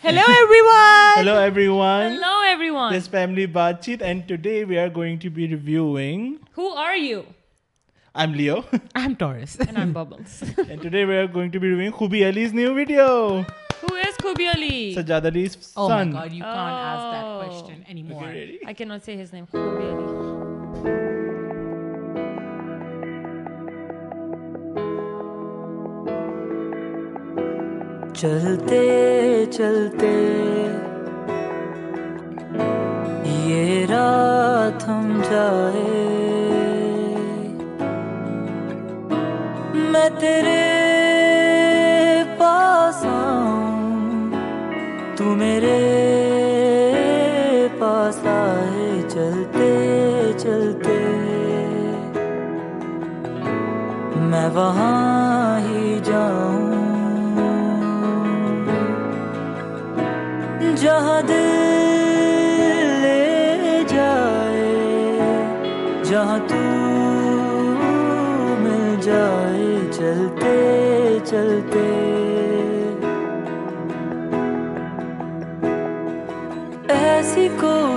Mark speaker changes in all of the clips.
Speaker 1: Hello everyone. Hello
Speaker 2: everyone.
Speaker 3: Hello everyone. This
Speaker 2: family Batchit and today we are going to be reviewing.
Speaker 3: Who are you?
Speaker 2: I'm Leo
Speaker 1: I'm Taurus. And I'm
Speaker 3: Bubbles. and
Speaker 2: today we are going to be reviewing Khubi Ali's new video.
Speaker 3: Who is Kubi Ali?
Speaker 2: Sajjad Ali's Oh my son. god,
Speaker 1: you can't ask that Oh. question anymore. Okay,
Speaker 2: ready?
Speaker 3: I cannot say his name. Kubi Ali.
Speaker 4: چلتے چلتے یہ رات تھم جائے۔ میں تیرے پاس آؤں، تو میرے پاس آئے۔ چلتے چلتے میں وہاں ہی جہاں دل لے جائے جہاں تو مل جائے چلتے چلتے۔ ایسی کوئی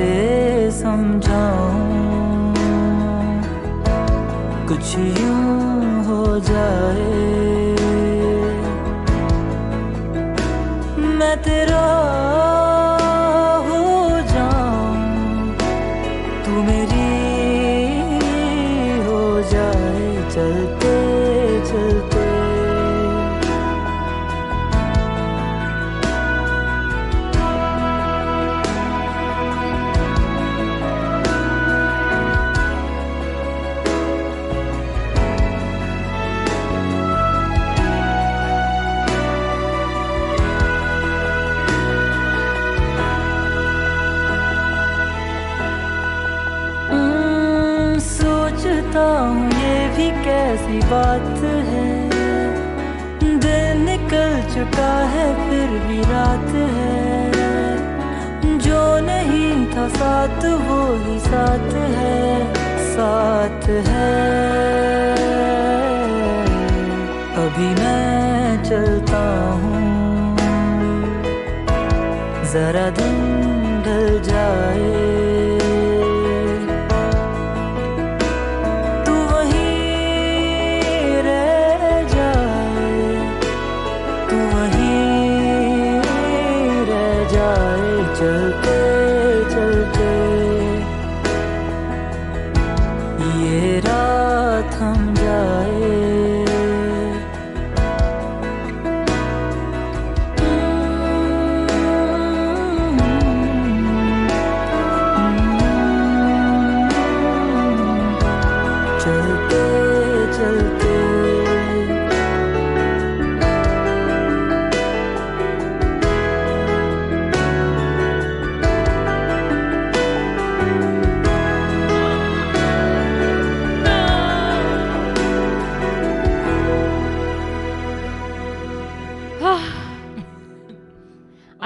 Speaker 4: کیسے سمجھاؤں۔ کچھ یوں ہو جائے۔ میں تیرا ہو جاؤں۔ تو میری ہو جائے۔ چلتے چلتے کیسی بات ہے۔ دن نکل چکا ہے، پھر بھی رات ہے۔ جو نہیں تھا ساتھ وہی ساتھ ہے۔ ساتھ ہے۔ ابھی میں چلتا ہوں۔ ذرا دن ڈھل جائے۔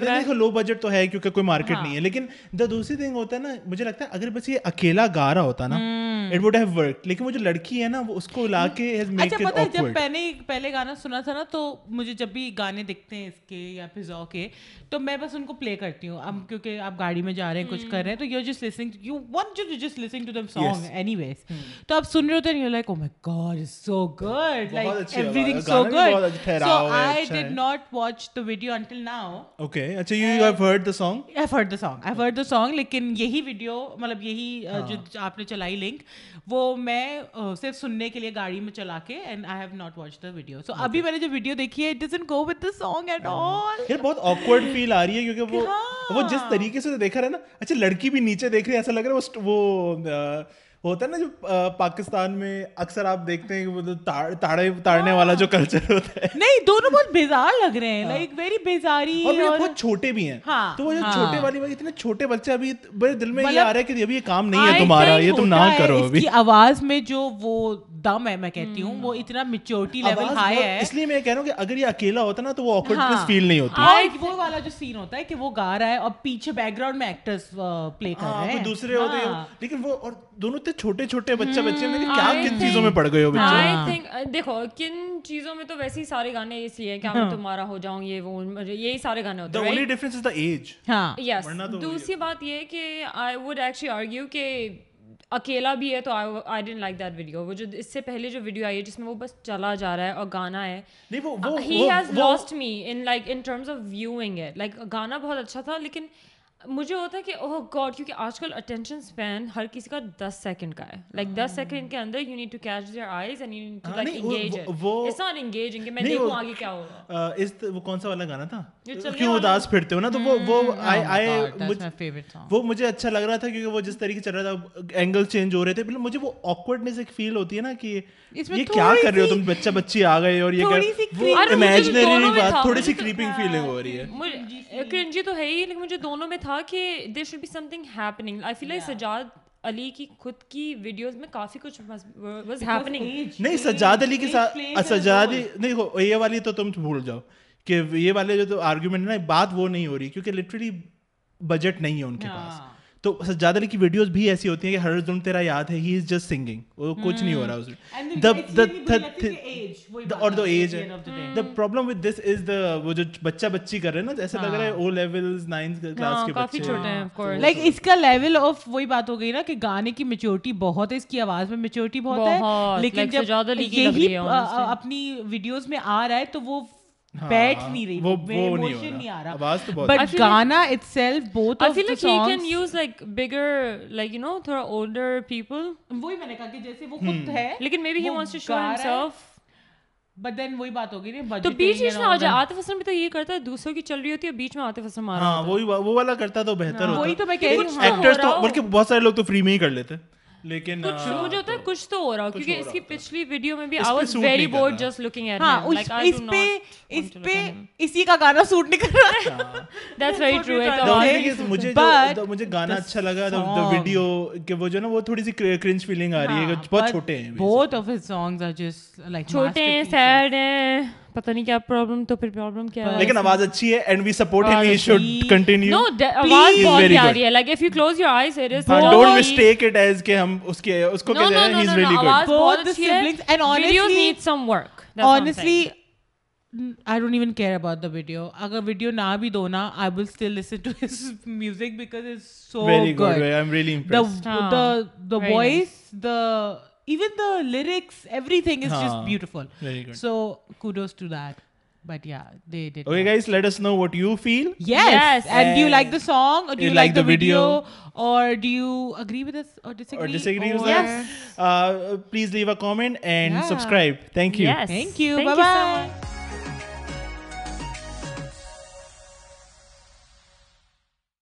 Speaker 3: ویڈیو
Speaker 2: ہی لو بجٹ تو ہے کیونکہ کوئی مارکیٹ نہیں ہے۔ لیکن دا دوسری تھنگ ہوتا ہے نا مجھے لگتا ہے اگر بس یہ اکیلا گا رہا ہوتا نا
Speaker 1: اٹ
Speaker 2: وڈ ہیو ورک لیکن وہ جو لڑکی ہے نا اس کو لا کے اچھا پتہ ہے مطلب جب
Speaker 1: پہلے پہلے گانا سنا تھا نا تو مجھے جب بھی گانے دکھتے ہیں اس کے یا پھر زو کے تو میں بس ان کو پلے کرتی ہوں۔ اب کیونکہ آپ گاڑی میں جا رہے ہیں کچھ hmm. کر رہے ہیں تو you just listening you want you just listening to dumb song anyways تو آپ سن رہے ہوتے ہیں you like oh my God is so good like everything so good so I did not watch the video until now
Speaker 2: okay اچھا you have heard the song
Speaker 1: I have heard the song I have heard the song لیکن یہی video مطلب یہی جو آپ نے چلائی link وہ میں صرف سننے کے لیے گاڑی میں چلا کے and I have not watch the video so ابھی میں نے جو ویڈیو دیکھی ہے it doesn't go with the song at all یار
Speaker 2: بہت آکورڈ فیل آ رہی ہے کیونکہ وہ
Speaker 1: وہ جس ہاں.
Speaker 2: طریقے سے دیکھا رہا ہے نا اچھا لڑکی بھی نیچے دیکھ رہی ہے ایسا لگ رہا ہے وہ ہوتا ہے نا جو پاکستان میں اکثر آپ دیکھتے ہیں تاڑنے والا جو کلچر ہوتا ہے۔
Speaker 1: نہیں دونوں بہت بیزار لگ رہے ہیں ہاں۔ لائک ویری بیزاری اور بہت
Speaker 2: چھوٹے بھی ہیں۔ ہاں، تو وہ جو ہاں۔ چھوٹے والی اتنے چھوٹے بچے ابھی بڑے دل میں یہ مطلب آ رہا ہے کہ ابھی یہ کام نہیں ہے تمہارا یہ تم نہ کرو ابھی۔
Speaker 1: آواز میں جو وہ دم ہے میں کہتی ہوں وہ hmm. اتنا میچورٹی لیول ہائی ہے۔ اس
Speaker 2: لیے میں کہہ رہا ہوں کہ اگر یہ اکیلا ہوتا نا تو وہ آکورڈنس ہاں۔ فیل نہیں ہوتی۔
Speaker 1: وہ والا جو سین ہوتا ہے کہ وہ گا رہا ہے اور پیچھے بیک گراؤنڈ میں ایکٹرز پلے uh, کر ہاں، رہے ہیں۔ دوسرے ہوتے ہیں۔ ہاں۔
Speaker 2: لیکن وہ اور دونوں اتنے چھوٹے چھوٹے بچے hmm. بچے میں کیا کن چیزوں میں پڑ گئے ہو بچے؟
Speaker 3: دیکھو کن چیزوں میں تو ویسے ہی سارے گانے اس لیے کہ میں تمہارا ہو جاؤں یہ وہ یہی سارے گانے ہوتے ہیں only
Speaker 2: difference is the age
Speaker 1: ہاں۔
Speaker 3: یس دوسری بات یہ کہ آئی would ایکچولی argue کہ اکیلا بھی ہے تو I didn't like that video وہ جو اس سے پہلے جو ویڈیو آئی ہے جس میں وہ بس چلا جا رہا ہے اور گانا ہے.
Speaker 2: He has lost
Speaker 3: me in like in terms of viewing ہے لائک گانا بہت اچھا تھا لیکن مجھے ہوتا ہے کہ اوہ گاڈ کیونکہ آج کل اٹینشن اسپین ہر کسی کا دس سیکنڈ کا ہے. Like this hmm. سیکنڈ کے اندر you need to catch their eyes and you need to like engage it's not engaging کہ میں دیکھوں آگے کیا ہوگا۔
Speaker 2: اس وہ کون سا والا گانا تھا؟ کیوں اداس پھرتے ہو نا؟ تو وہ hmm. وہ oh آئی آئی وہ مجھے اچھا لگ رہا تھا کیونکہ وہ جس طریقے چل رہا تھا اینگل چینج ہو رہے تھے بلکہ مجھے وہ آکورڈنیس ایک فیل ہوتی ہے نا کہ
Speaker 1: یہ کیا کر رہے ہو تم؟ بچہ
Speaker 2: بچی آ گئے اور یہ امیجنری بات تھوڑی سی کریپنگ فیلنگ ہو رہی ہے۔
Speaker 3: کرنجی تو ہے ہی لیکن مجھے دونوں میں تھا۔ کہ there should be something happening I feel Sajjad Ali کی خود کی ویڈیوز میں کافی کچھ واز ہیپننگ
Speaker 1: نہیں سجاد علی کے ساتھ سجاد
Speaker 2: نہیں یہ والی تو تم بھول جاؤ کہ یہ والے جو آرگیومنٹ نا بات وہ نہیں ہو رہی کیونکہ لٹرلی بجٹ نہیں ہے ان کے پاس۔ تو سجاد علی کی ویڈیوز بھی ایسی ہوتی ہیں کہ ہر دن تیرا یاد ہے ہی از جسٹ سنگنگ وہ کچھ نہیں ہو رہا اس میں۔
Speaker 1: اور دا ایج ہے دا
Speaker 2: پرابلم وتھ دس از دا وہ جو بچہ بچی کر رہے ہیں نا ایسا لگ رہا ہے او لیولز نائنز کلاس کے بچے۔ چھوٹے ہیں آف کورس لائک اس
Speaker 1: کا لیول آف وہی بات ہو گئی نا کہ گانے کی میچورٹی بہت ہے اس کی آواز میں میچورٹی بہت ہے۔ لیکن جب یہی اپنی ویڈیوز میں آ رہا ہے تو وہ
Speaker 2: ہاں. بیٹھ نہیں رہی وہ ایموشن نہیں آ رہا۔ بٹ
Speaker 1: گانا
Speaker 3: تھوڑا
Speaker 1: وہی میں نے کہا کہ جیسے وہ خود hmm. ہے
Speaker 3: لیکن
Speaker 1: بٹ دین وہی بات ہوگی نا تو بیچ بیچ میں
Speaker 3: اسلم بھی تو یہ کرتا ہے دوسروں کی چل رہی ہوتی ہے بیچ میں عاطف اسلم ہاں، وہ
Speaker 2: والا کرتا تو بہتر ہاں، ہوتا۔ وہی تو میں کہہ رہی ہوں۔ بلکہ بہت سارے لوگ تو فری میں ہی کر لیتے۔ ہیں لیکن شروع جو ہوتا ہے
Speaker 3: کچھ تو ہو رہا کیونکہ اس کی پچھلی ویڈیو میں بھی I was very bored just looking at ہاں اس پہ اس پہ
Speaker 1: اسی کا گانا سوٹ نہیں کر رہا۔
Speaker 3: دیٹس ویری ٹرو ہے مجھے
Speaker 1: مجھے گانا اچھا لگا دا ویڈیو
Speaker 2: کہ وہ جو نا وہ تھوڑی سی کرنج فیلنگ آ رہی ہے ہاں، بہت چھوٹے ہیں۔ بہت
Speaker 1: of his songs are just like چھوٹے ہیں سیڈ
Speaker 3: ہیں۔ پتہ نہیں کیا پرابلم تو پھر پرابلم کیا ہے؟ لیکن
Speaker 1: آواز
Speaker 2: اچھی ہے اینڈ وی سپورٹ ہم وی شوڈ کنٹینیو نو
Speaker 3: آواز بہت پیاری ہے۔ Like if you close your eyes it is don't mistake
Speaker 2: it as کہ ہم اس کے اس کو کہہ رہے ہیں ہی از ریلی گڈ
Speaker 3: بہت اچھی ہے۔ And videos need some work honestly
Speaker 1: I don't even care about the video اگر ویڈیو نہ بھی دو نا I will still listen to his music because it's so good the voice the even the lyrics everything is just beautiful so kudos to that that یا
Speaker 2: please دیو ارمنٹ